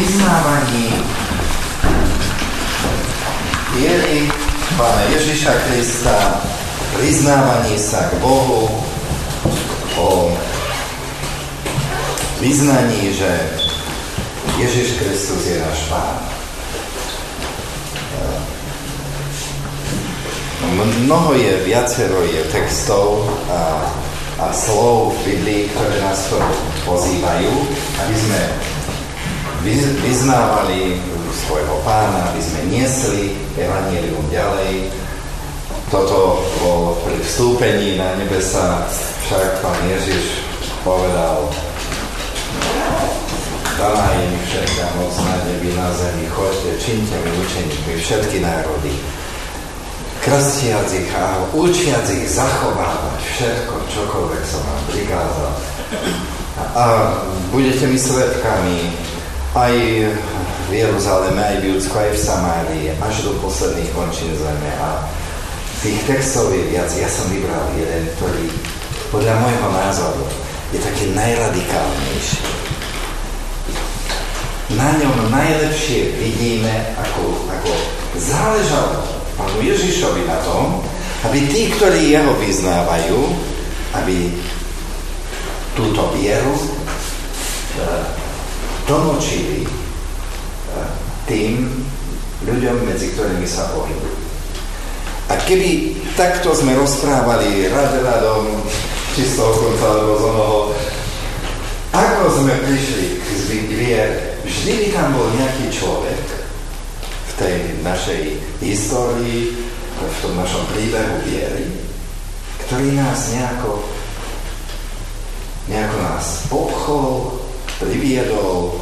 vyznávaní viery Pána Ježiša Krista, priznávaní sa k Bohu, o vyznaní, že Ježiš Kristus je náš Pán. Mnoho je, viacero je textov a, a slov v Biblii, ktoré nás pozývajú, aby sme vyznávali svojho pána, aby sme niesli evanílium ďalej. Toto bol pri vstúpení na nebesa, však pán Ježiš povedal, je mi všetká moc na nebi, na zemi, choďte, činte mi učeníkmi všetky národy, krstiac ich a učiac ich zachovávať všetko, čokoľvek som vám prikázal. A budete mi svetkami aj v Jeruzaleme, aj v Judsku, aj v Samárii, až do posledných končín zeme. A tých textov je viac. Ja som vybral jeden, ktorý podľa môjho názoru je taký najradikálnejší. Na ňom najlepšie vidíme, ako, ako záležalo pánu Ježišovi na tom, aby tí, ktorí jeho vyznávajú, aby túto vieru tlmočili eh, tým ľuďom, medzi ktorými sa pohybujú. A keby takto sme rozprávali rad radom, či z toho konca, alebo z onoho, ako sme prišli k vier, vždy by tam bol nejaký človek v tej našej histórii, v tom našom príbehu viery, ktorý nás nejako, nejako nás popchol, priviedol,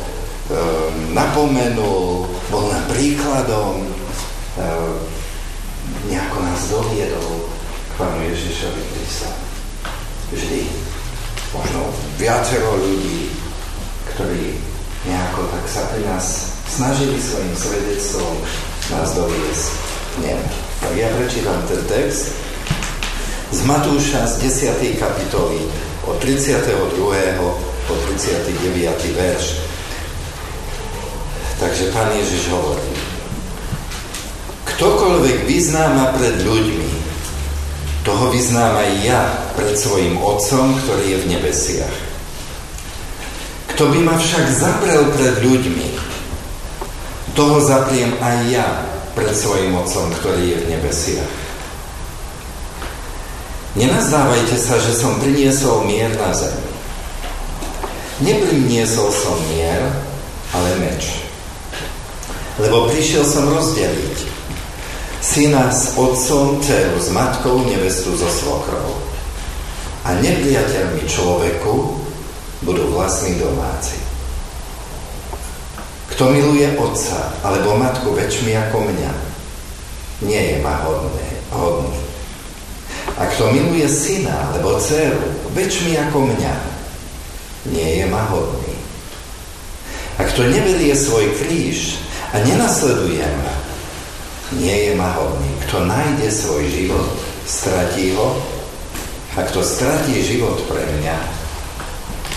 napomenul, bol nám príkladom, ehm, nejako nás doviedol k Pánu Ježišovi Krista. Vždy. Možno viacero ľudí, ktorí nejako tak sa pri nás snažili svojim svedectvom nás doviesť nemu. Tak ja prečítam ten text z Matúša z 10. kapitoly od 32 po 39. verš. Takže pán Ježiš hovorí, ktokoľvek vyznáma pred ľuďmi, toho vyznám aj ja pred svojim Otcom, ktorý je v nebesiach. Kto by ma však zaprel pred ľuďmi, toho zapriem aj ja pred svojim Otcom, ktorý je v nebesiach. Nenazdávajte sa, že som priniesol mier na zem. Nepriniesol som mier, ale meč. Lebo prišiel som rozdeliť syna s otcom, dceru s matkou, nevestu so svokrou. A nepriateľmi človeku budú vlastní domáci. Kto miluje otca alebo matku väčšmi ako mňa, nie je ma hodné, hodný. A kto miluje syna alebo dceru väčšmi ako mňa, nie je ma hodný. A kto neberie svoj kríž a nenasleduje ma, nie je ma hodný. Kto nájde svoj život, stratí ho a kto stratí život pre mňa,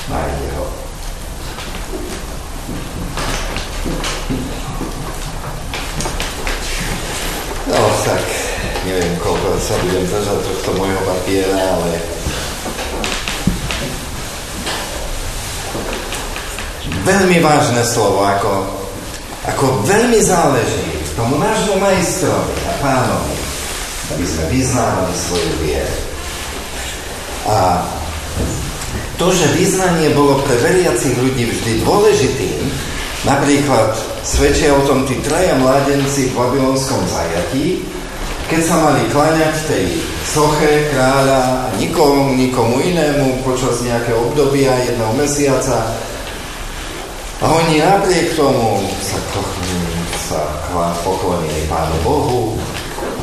nájde ho. No tak, neviem, koľko sa budem držať tohto môjho papiera, ale veľmi vážne slovo, ako, ako veľmi záleží tomu nášmu majstrovi a pánovi, aby sme vyznávali svoju vieru. A to, že vyznanie bolo pre veriacich ľudí vždy dôležitým, napríklad svedčia o tom tí traja mládenci v babylonskom zajatí, keď sa mali kláňať tej soche kráľa a nikomu, nikomu inému počas nejakého obdobia jedného mesiaca, a oni napriek tomu sa, sa poklonili Pánu Bohu,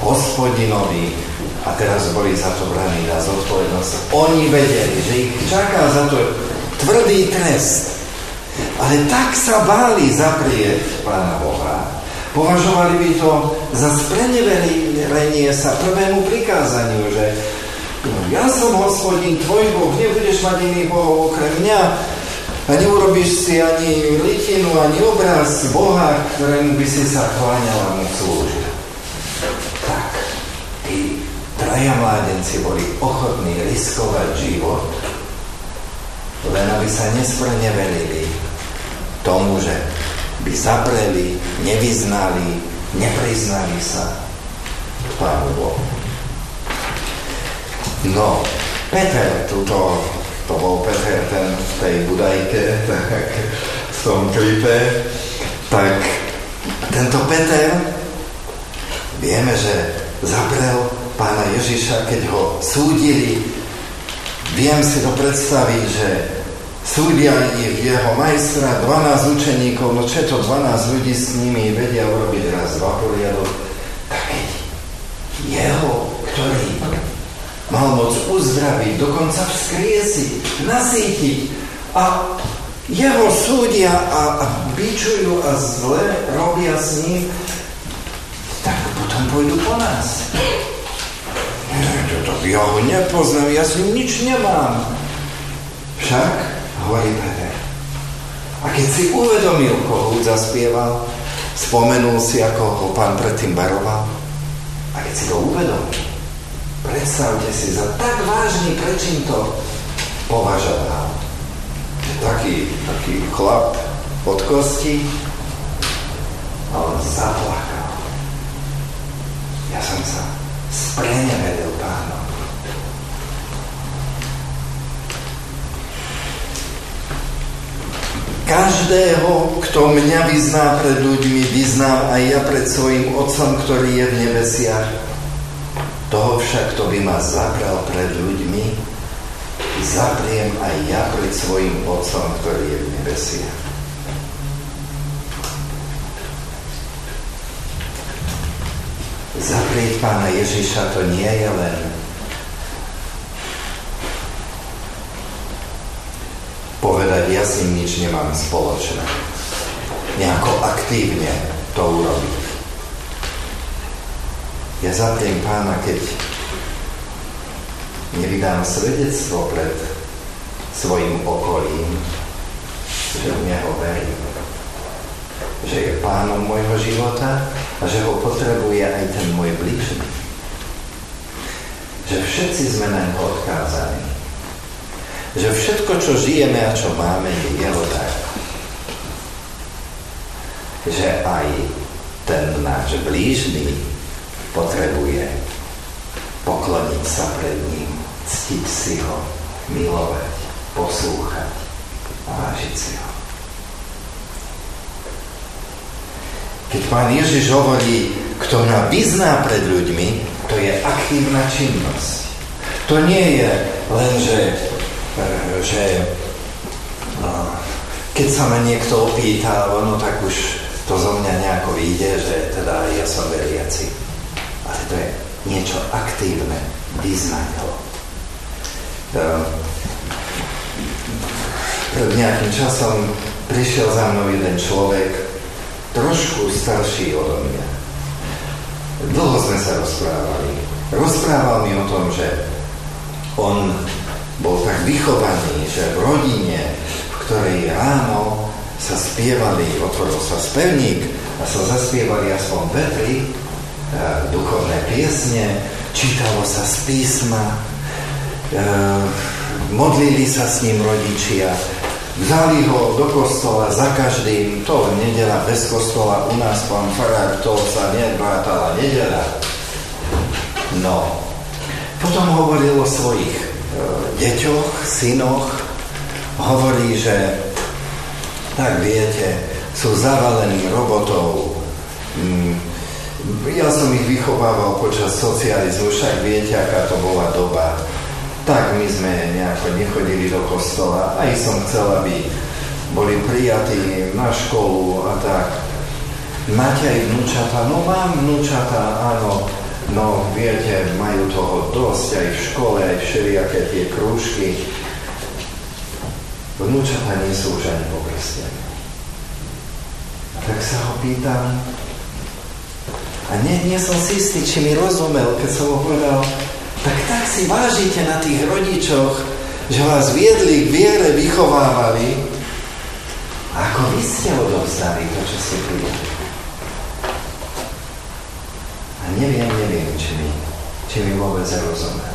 hospodinovi a teraz boli za to braní na zodpovednosť. Oni vedeli, že ich čaká za to tvrdý trest. Ale tak sa báli zaprieť Pána Boha. Považovali by to za spreneverenie sa prvému prikázaniu, že no, ja som hospodin, tvoj Boh, nebudeš mať iný Boh okrem mňa, A neurobíš si ani litinu, ani obraz Boha, ktorému by si sa kláňal a mu slúžil. Tak, tí traja mládenci boli ochotní riskovať život, len aby sa nespreneverili tomu, že by zapreli, nevyznali, nepriznali sa Pánu Bohu. No, Peter túto to bol Peter ten v tej budajke, tak v tom klipe, tak tento Peter, vieme, že zaprel pána Ježiša, keď ho súdili. Viem si to predstaviť, že súdia ich jeho majstra, 12 učeníkov, no čo to 12 ľudí s nimi vedia urobiť raz, dva poriadok, tak keď jeho, ktorý moc uzdraviť, dokonca vzkriesiť, nasýtiť a jeho súdia a, a bičujú a zle robia s ním, tak potom pôjdu po nás. Ja ho nepoznám, ja si nič nemám. Však, hovorí Peter, a keď si uvedomil, koho zaspieval, spomenul si, ako ho pán predtým baroval, a keď si to uvedomil, Predstavte si, za tak vážny prečin to považoval. Taký, taký chlap od kosti a on zaplakal. Ja som sa sprenevedel pánom. Každého, kto mňa vyzná pred ľuďmi, vyznám aj ja pred svojim Otcom, ktorý je v nebesiach. Však, kto by ma zabral pred ľuďmi, zapriem aj ja pred svojim Otcom, ktorý je v nebesiach. Zaprieť pána Ježiša to nie je len povedať, ja s ním nič nemám spoločné. Nejako aktívne to urobiť. Ja zapriem pána, keď nevydám svedectvo pred svojim okolím, že v Neho verím. Že je pánom môjho života a že ho potrebuje aj ten môj blížny. Že všetci sme na ňo odkázaní. Že všetko, čo žijeme a čo máme, je jeho dar. Že aj ten náš blížny potrebuje pokloniť sa pred ním, ctiť si ho, milovať, poslúchať a vážiť si ho. Keď pán Ježiš hovorí, kto ma vyzná pred ľuďmi, to je aktívna činnosť. To nie je len, že, že no, keď sa ma niekto opýta, no tak už to zo mňa nejako vyjde, že teda ja som veriaci ale to je niečo aktívne. Ehm, pred nejakým časom prišiel za mnou jeden človek, trošku starší odo mňa. Dlho sme sa rozprávali. Rozprával mi o tom, že on bol tak vychovaný, že v rodine, v ktorej ráno sa spievali, otvoril sa spevník a sa zaspievali aspoň vetri, E, duchovné piesne, čítalo sa z písma, modlili sa s ním rodičia, vzali ho do kostola za každým, to nedela bez kostola, u nás pán Farár, to sa nedbátala nedela. No, potom hovoril o svojich e, deťoch, synoch, hovorí, že tak viete, sú zavalení robotov, mm, ja som ich vychovával počas socializmu, však viete, aká to bola doba. Tak my sme nejako nechodili do kostola. Aj som chcel, aby boli prijatí na školu a tak. Máte aj vnúčata? No mám vnúčata, áno. No viete, majú toho dosť aj v škole, aj všelijaké tie krúžky. Vnúčata nie sú už ani pokrstené. Tak sa ho pýtam, a nie, nie som si istý, či mi rozumel, keď som ho povedal, tak tak si vážite na tých rodičoch, že vás viedli k viere, vychovávali Ako vy ste odovzdali to, čo ste prijali. A neviem, neviem, či mi, či mi vôbec rozumel.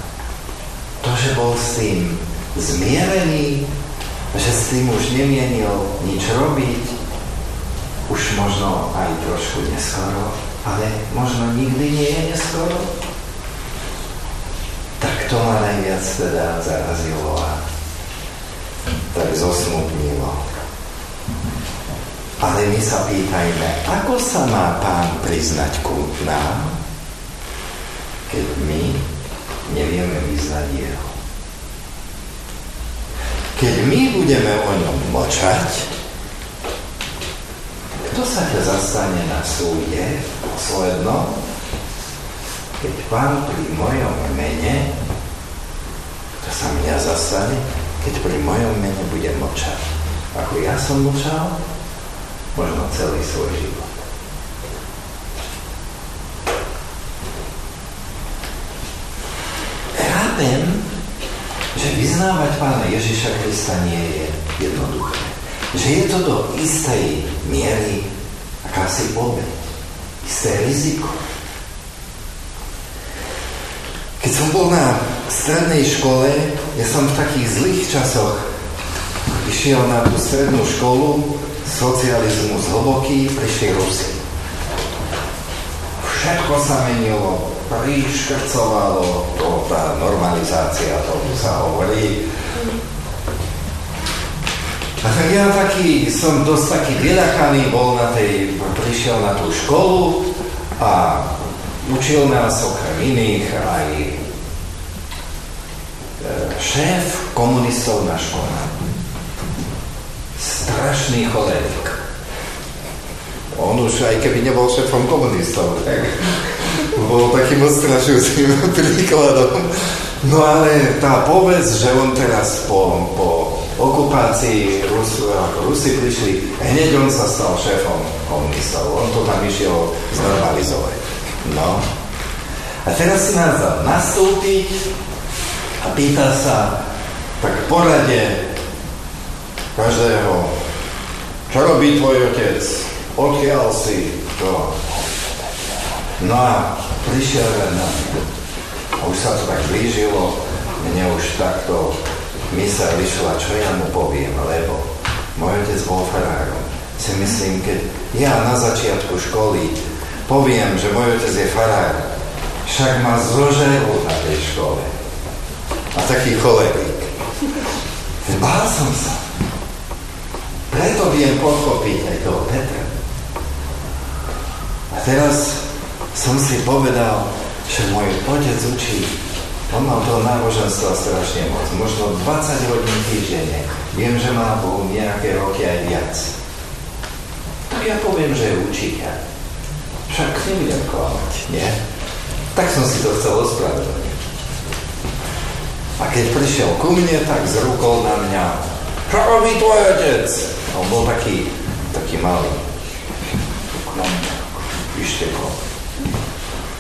To, že bol s tým zmierený, že s tým už nemienil nič robiť, už možno aj trošku neskoro, ale možno nikdy nie je neskoro. To ma najviac teda zarazilo a tak zosmutnilo. Ale my sa pýtajme, ako sa má pán priznať ku nám, keď my nevieme vyznať jeho. Keď my budeme o ňom močať, kto sa ťa zastane na súde posledno, keď pán pri mojom mene, kto sa mňa zastane, keď pri mojom mene bude močať. Ako ja som močal, možno celý svoj život. Chápem, že vyznávať Pána Ježiša Krista nie je jednoduché. Že je to do istej miery akási obeď, isté riziko. Keď som bol na strednej škole, ja som v takých zlých časoch išiel na tú strednú školu, socializmus hlboký, prišli Rusy. Všetko sa menilo, priškrcovalo, to tá normalizácia, to sa hovorí. A tak ja taký, som dosť taký vylakaný, bol na tej, prišiel na tú školu a učil nás okrem iných aj šéf komunistov na škole. Strašný cholerik. On už aj keby nebol šéfom komunistov, tak bol takým odstrašujúcim príkladom. No ale tá povedz, že on teraz po, po okupácii Rusu, ako Rusi prišli, hneď on sa stal šéfom komunistov. On to tam išiel znormalizovať. No. A teraz si nás dal nastúpiť a pýta sa tak porade každého, čo robí tvoj otec, odkiaľ si to. No a prišiel na a už sa to tak blížilo, mne už takto mysel vyšla, čo ja mu poviem, lebo môj otec bol farárom. Si myslím, keď ja na začiatku školy poviem, že môj otec je farár, však ma zožerú na tej škole. A taký cholerík. Bál som sa. Preto viem pochopiť aj toho Petra. A teraz som si povedal, že môj otec učí on mal toho náboženstva strašne moc, možno 20 hodín týždenne. Viem, že má Bohu nejaké roky aj viac. Tak ja poviem, že je učiteľ. Však nebudem klamať, nie? Tak som si to chcel ospravedlniť. A keď prišiel ku mne, tak zrúkol na mňa. Čo robí tvoj otec? A on bol taký, taký malý. No, vyštekol.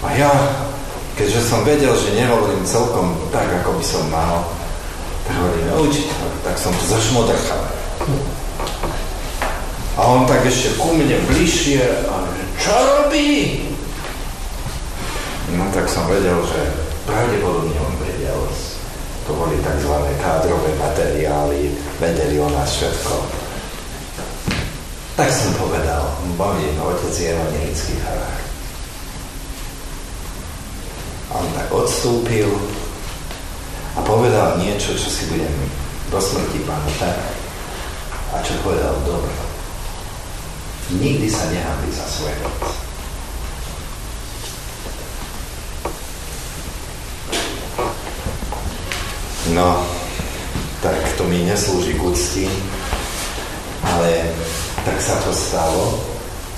A ja keďže som vedel, že nehovorím celkom tak, ako by som mal, tak hovorím, učiteľ, tak som to zašmodrchal. A on tak ešte ku mne bližšie a čo robí? No tak som vedel, že pravdepodobne on. To boli tzv. kádrové materiály, vedeli o nás všetko. Tak som povedal, no otec je evangelický charakter. A on tak odstúpil a povedal niečo, čo si budem do smrti pamätať. A čo povedal dobre. Nikdy sa nehambi za svoje vec. No, tak to mi neslúži k úcti, ale tak sa to stalo.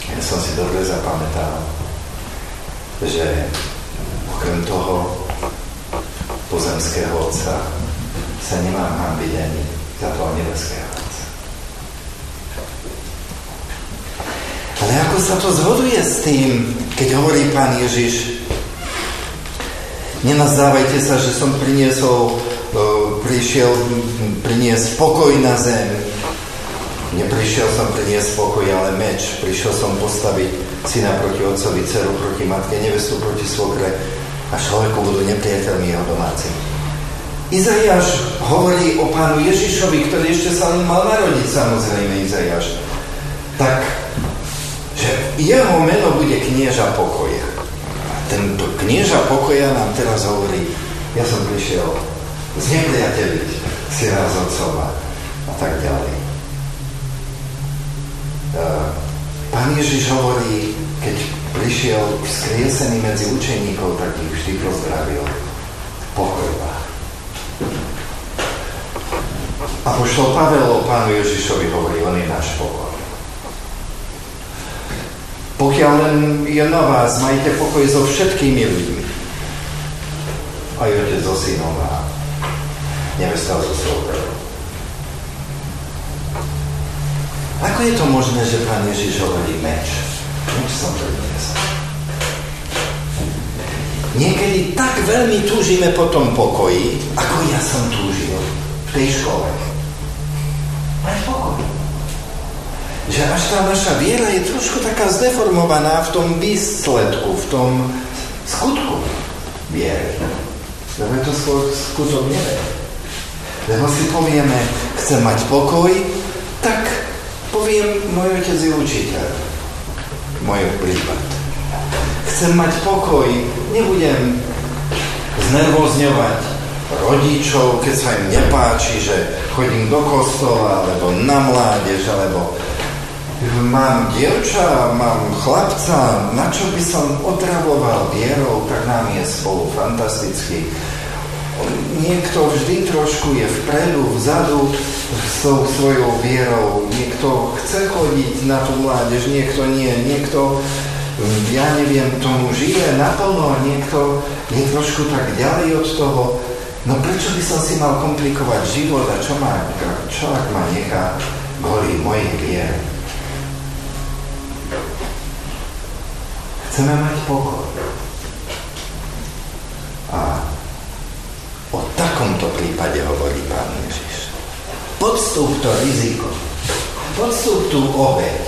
Ja som si dobre zapamätal, že Okrem toho pozemského Otca sa nemám hambiť ani za toho nebeského Otca. Ale ako sa to zhoduje s tým, keď hovorí Pán Ježiš, nenazdávajte sa, že som priniesol, prišiel priniesť pokoj na zem. Neprišiel som priniesť pokoj, ale meč. Prišiel som postaviť syna proti otcovi, dceru proti matke, nevestu proti svokre a človeku budú nepriateľmi jeho domáci. Izaiáš hovorí o pánu Ježišovi, ktorý ešte sa len mal narodiť, samozrejme Izaiáš. Tak, že jeho meno bude knieža pokoja. A tento knieža pokoja nám teraz hovorí, ja som prišiel znepriateľiť si raz otcova a tak ďalej. Pán Ježiš hovorí, keď prišiel skriesený medzi učeníkov, tak ich vždy pozdravil. Pokoj vám. A poštol Pavel o pánu Ježišovi hovorí, on je náš pokoj. Pokiaľ len je na vás, majte pokoj so všetkými ľuďmi. Aj otec so synom a nevesta so svojou. Ako je to možné, že pán Ježiš hovorí meč? Meč som priniesol. Niekedy tak veľmi túžime po tom pokoji, ako ja som túžil v tej škole. Mať pokoj. Že až tá naša viera je trošku taká zdeformovaná v tom výsledku, v tom skutku viery. Lebo je to skôr skutok nevie. Lebo si povieme, chcem mať pokoj, tak Poviem, môj otec je učiteľ. Môj prípad. Chcem mať pokoj, nebudem znervozňovať rodičov, keď sa im nepáči, že chodím do kostola, alebo na mládež, alebo mám dievča, mám chlapca, na čo by som otravoval vierou, tak nám je spolu fantasticky niekto vždy trošku je vpredu, vzadu s tou svojou vierou. Niekto chce chodiť na tú mládež, niekto nie. Niekto, ja neviem, tomu žije naplno a niekto je trošku tak ďalej od toho. No prečo by som si mal komplikovať život a čo, má, čo ak ma nechá kvôli mojej viere? Chceme mať pokoj. O takomto prípade hovorí pán Ježiš. Podstup to riziko. Podstup tú obeď.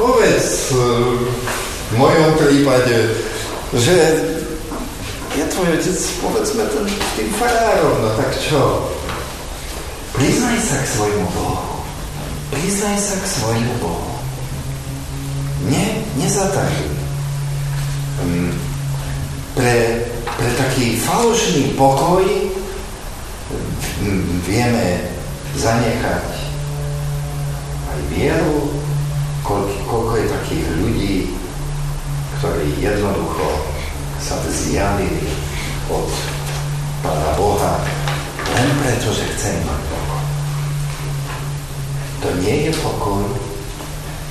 Povedz v mojom prípade, že je tvoj otec, povedzme, ten, tým farárom, no tak čo? Priznaj sa k svojmu Bohu. Priznaj sa k svojmu Bohu. Nie, nezatažuj. Um, pre pre taký falošný pokoj vieme zanechať aj vieru, koľko, koľko je takých ľudí, ktorí jednoducho sa vzdialili od Pána Boha len preto, že chcem mať pokoj. To nie je pokoj,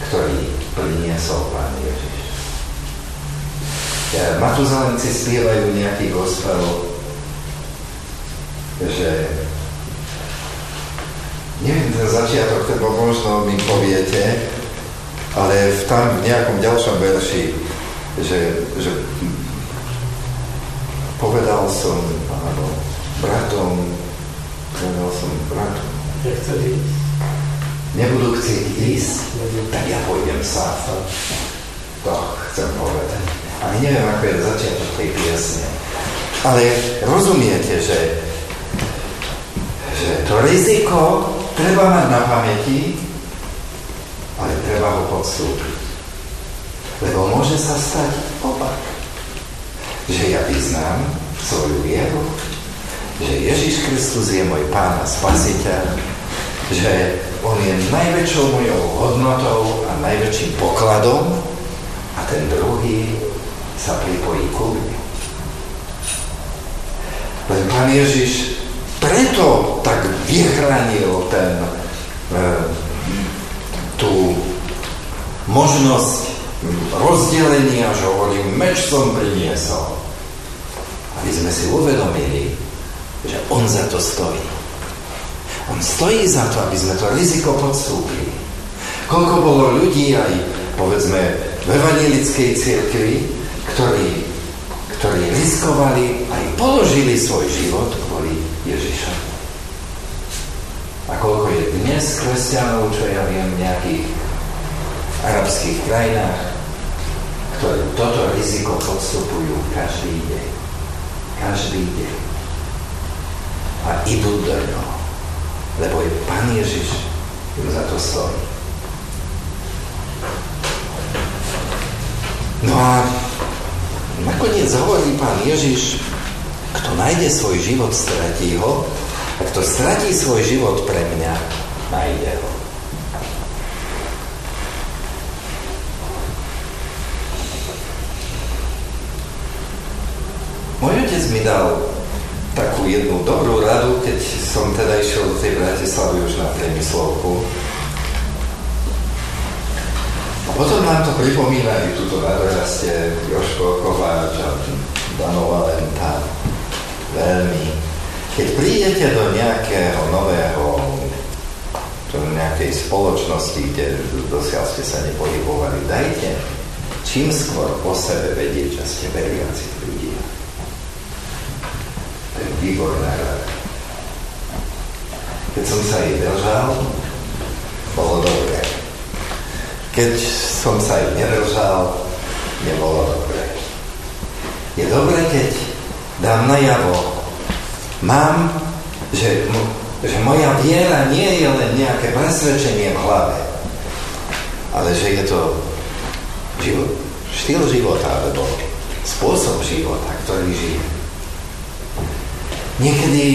ktorý priniesol Pán Ježiš. Matuzalenci spievajú nejaký gospel, že neviem ten začiatok, to možno mi poviete, ale v tam v nejakom ďalšom verši, že, že povedal som, áno, bratom, povedal som bratom, nebudú chcieť ísť, tak ja pôjdem sám. To chcem povedať. Ani neviem, ako je začiatok tej piesne. Ale rozumiete, že, že to riziko treba mať na pamäti, ale treba ho podstúpiť. Lebo môže sa stať opak. Že ja vyznám svoju vieru, že Ježiš Kristus je môj Pán a Spasiteľ, že On je najväčšou mojou hodnotou a najväčším pokladom a ten druhý sa pripojí ku mne. Len Pán Ježiš preto tak vyhranil ten, e, tú možnosť rozdelenia, že hovorím, meč som priniesol. Aby sme si uvedomili, že on za to stojí. On stojí za to, aby sme to riziko podstúpili. Koľko bolo ľudí aj, povedzme, v evangelickej cirkvi, ktorí, ktorí riskovali aj položili svoj život kvôli Ježišovi. A koľko je dnes kresťanov, čo ja viem, v nejakých arabských krajinách, ktoré toto riziko podstupujú každý deň. Každý deň. A idú do ňoho. Lebo je Pán Ježiš im za to stojí. No a nakoniec hovorí Pán Ježiš, kto nájde svoj život, stratí ho, a kto stratí svoj život pre mňa, nájde ho. Môj otec mi dal takú jednu dobrú radu, keď som teda išiel do tej Bratislavy už na priemyslovku. A potom nám to pripomínali, túto radoraste Joško Kováč a Dano Valenta veľmi. Keď prídete do nejakého nového do nejakej spoločnosti, kde dosiaľ ste sa nepohybovali, dajte čím skôr o sebe vedieť, že ste veriaci ľudia. To je výborná rada. Keď som sa jej držal, bolo dobré. Keď som sa jej nedržal, nebolo dobré. Je dobré, keď dám najavo, mám, že, že moja viera nie je len nejaké presvedčenie v hlave, ale že je to život, štýl života, alebo spôsob života, ktorý žije. Niekedy,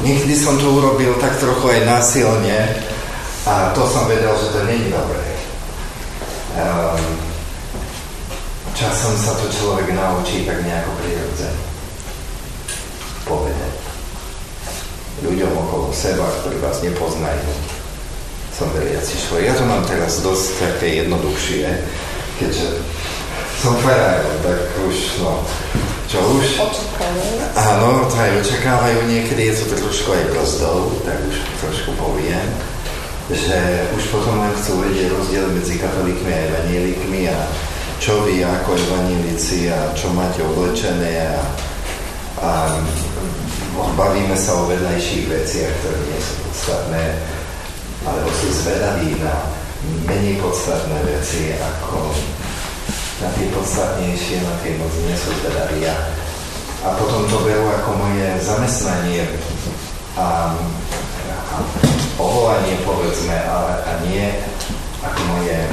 niekedy som to urobil tak trochu aj násilne a to som vedel, že to je dobré. Um, časom sa to človek naučí tak nejako prirodzene povedať ľuďom okolo seba, ktorí vás nepoznajú. Som veriaci človek. Ja to mám teraz dosť také jednoduchšie, keďže som farár, tak už, no, čo už? Očakávajú. Áno, to aj očakávajú niekedy, je to trošku aj brzdou, tak už trošku poviem, že už potom len chcú vedieť rozdiel medzi katolíkmi a evanielikmi a čo vy ako evanílici a čo máte oblečené a, a bavíme sa o vedľajších veciach, ktoré nie sú podstatné, alebo sú zvedaví na menej podstatné veci, ako na tie podstatnejšie, na tie moc nie sú zvedaví. A, a potom to berú ako moje zamestnanie a, a povolanie, povedzme, ale a nie ako moje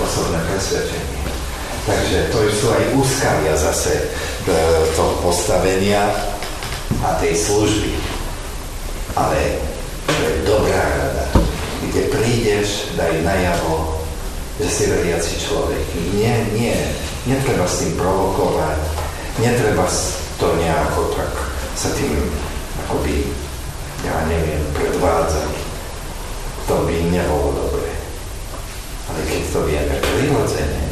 osobné presvedčenie. Takže to sú aj úskalia zase e, toho postavenia a tej služby. Ale to je dobrá rada, kde prídeš, daj najavo, že si veriaci človek. Nie, nie, netreba s tým provokovať, netreba to nejako tak sa tým akoby, ja neviem, predvádzať. To by nebolo dobré. Ale keď to vieme prirodzene,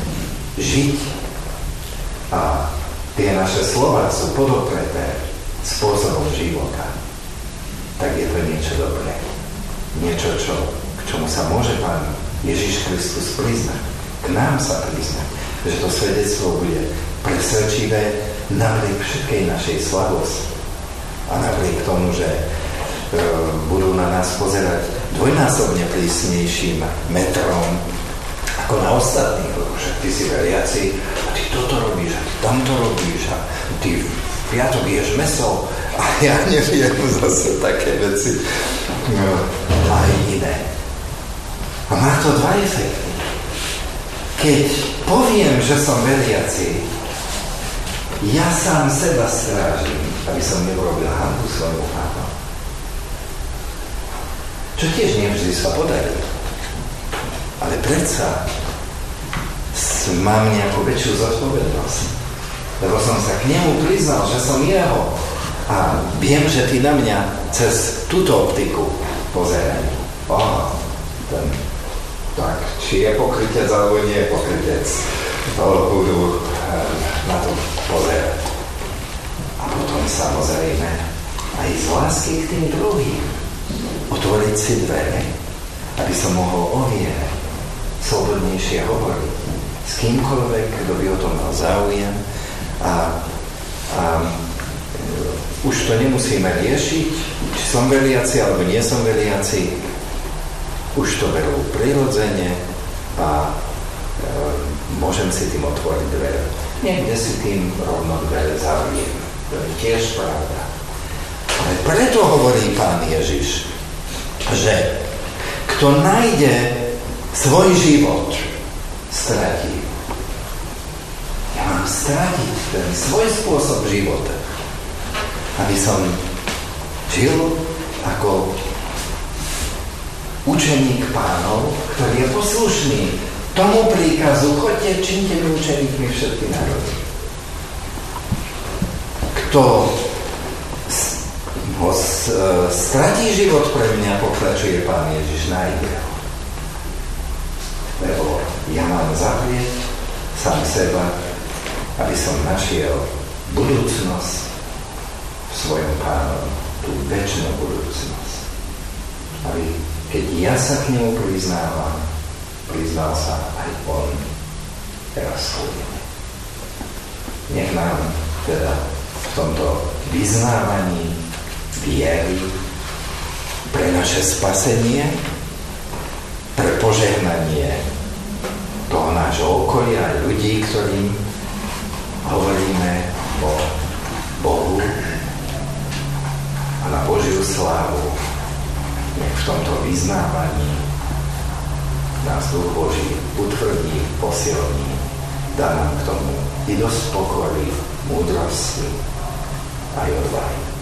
žiť a tie naše slova sú podopreté spôsobom života, tak je to niečo dobré. Niečo, čo, k čomu sa môže Pán Ježiš Kristus priznať. K nám sa priznať. Že to svedectvo bude presvedčivé napriek všetkej našej slabosti. A napriek tomu, že e, budú na nás pozerať dvojnásobne prísnejším metrom ako na ostatných, lebo však ty si veriaci a ty toto robíš a ty tamto robíš a ty piatok ješ meso a ja neviem zase také veci. No, aj iné. A má to dva efekty. Keď poviem, že som veriaci, ja sám seba strážim, aby som neurobil hanku svojmu pánu. Čo tiež nevždy sa podarí. Ale predsa mám nejakú väčšiu zodpovednosť lebo som sa k nemu priznal, že som jeho. A viem, že ty na mňa cez túto optiku pozeraj. Oh, ten, tak, či je pokrytec alebo nie je pokrytec. To budú eh, na to pozerať. A potom samozrejme aj z lásky k tým druhým otvoriť si dvere, aby som mohol o viere slobodnejšie hovoriť s kýmkoľvek, kto by o tom mal záujem, a, a už to nemusíme riešiť, či som veriaci alebo nie som veriaci. už to berú prirodzene a e, môžem si tým otvoriť dvere. Niekde si tým rovno dvere zavriem. To je tiež pravda. Ale preto hovorí pán Ježiš, že kto nájde svoj život, stratí. Ja mám stratiť ten svoj spôsob života, aby som žil ako učeník pánov, ktorý je poslušný tomu príkazu, choďte, činte mi učeníkmi všetky národy. Kto ho stratí život pre mňa, pokračuje Pán Ježiš, nájde ho. Lebo ja mám zaprieť sám seba, aby som našiel budúcnosť v svojom pánovi, tú väčšinu budúcnosť. Aby keď ja sa k nemu priznávam, priznal sa aj on teraz Nech nám teda v tomto vyznávaní viery pre naše spasenie, pre požehnanie toho nášho okolia, ľudí, ktorým hovoríme o Bohu a na Božiu slávu. Nech v tomto vyznávaní nás Duch Boží utvrdí, posilní, dá nám k tomu i dosť pokory, múdrosti aj odvahy.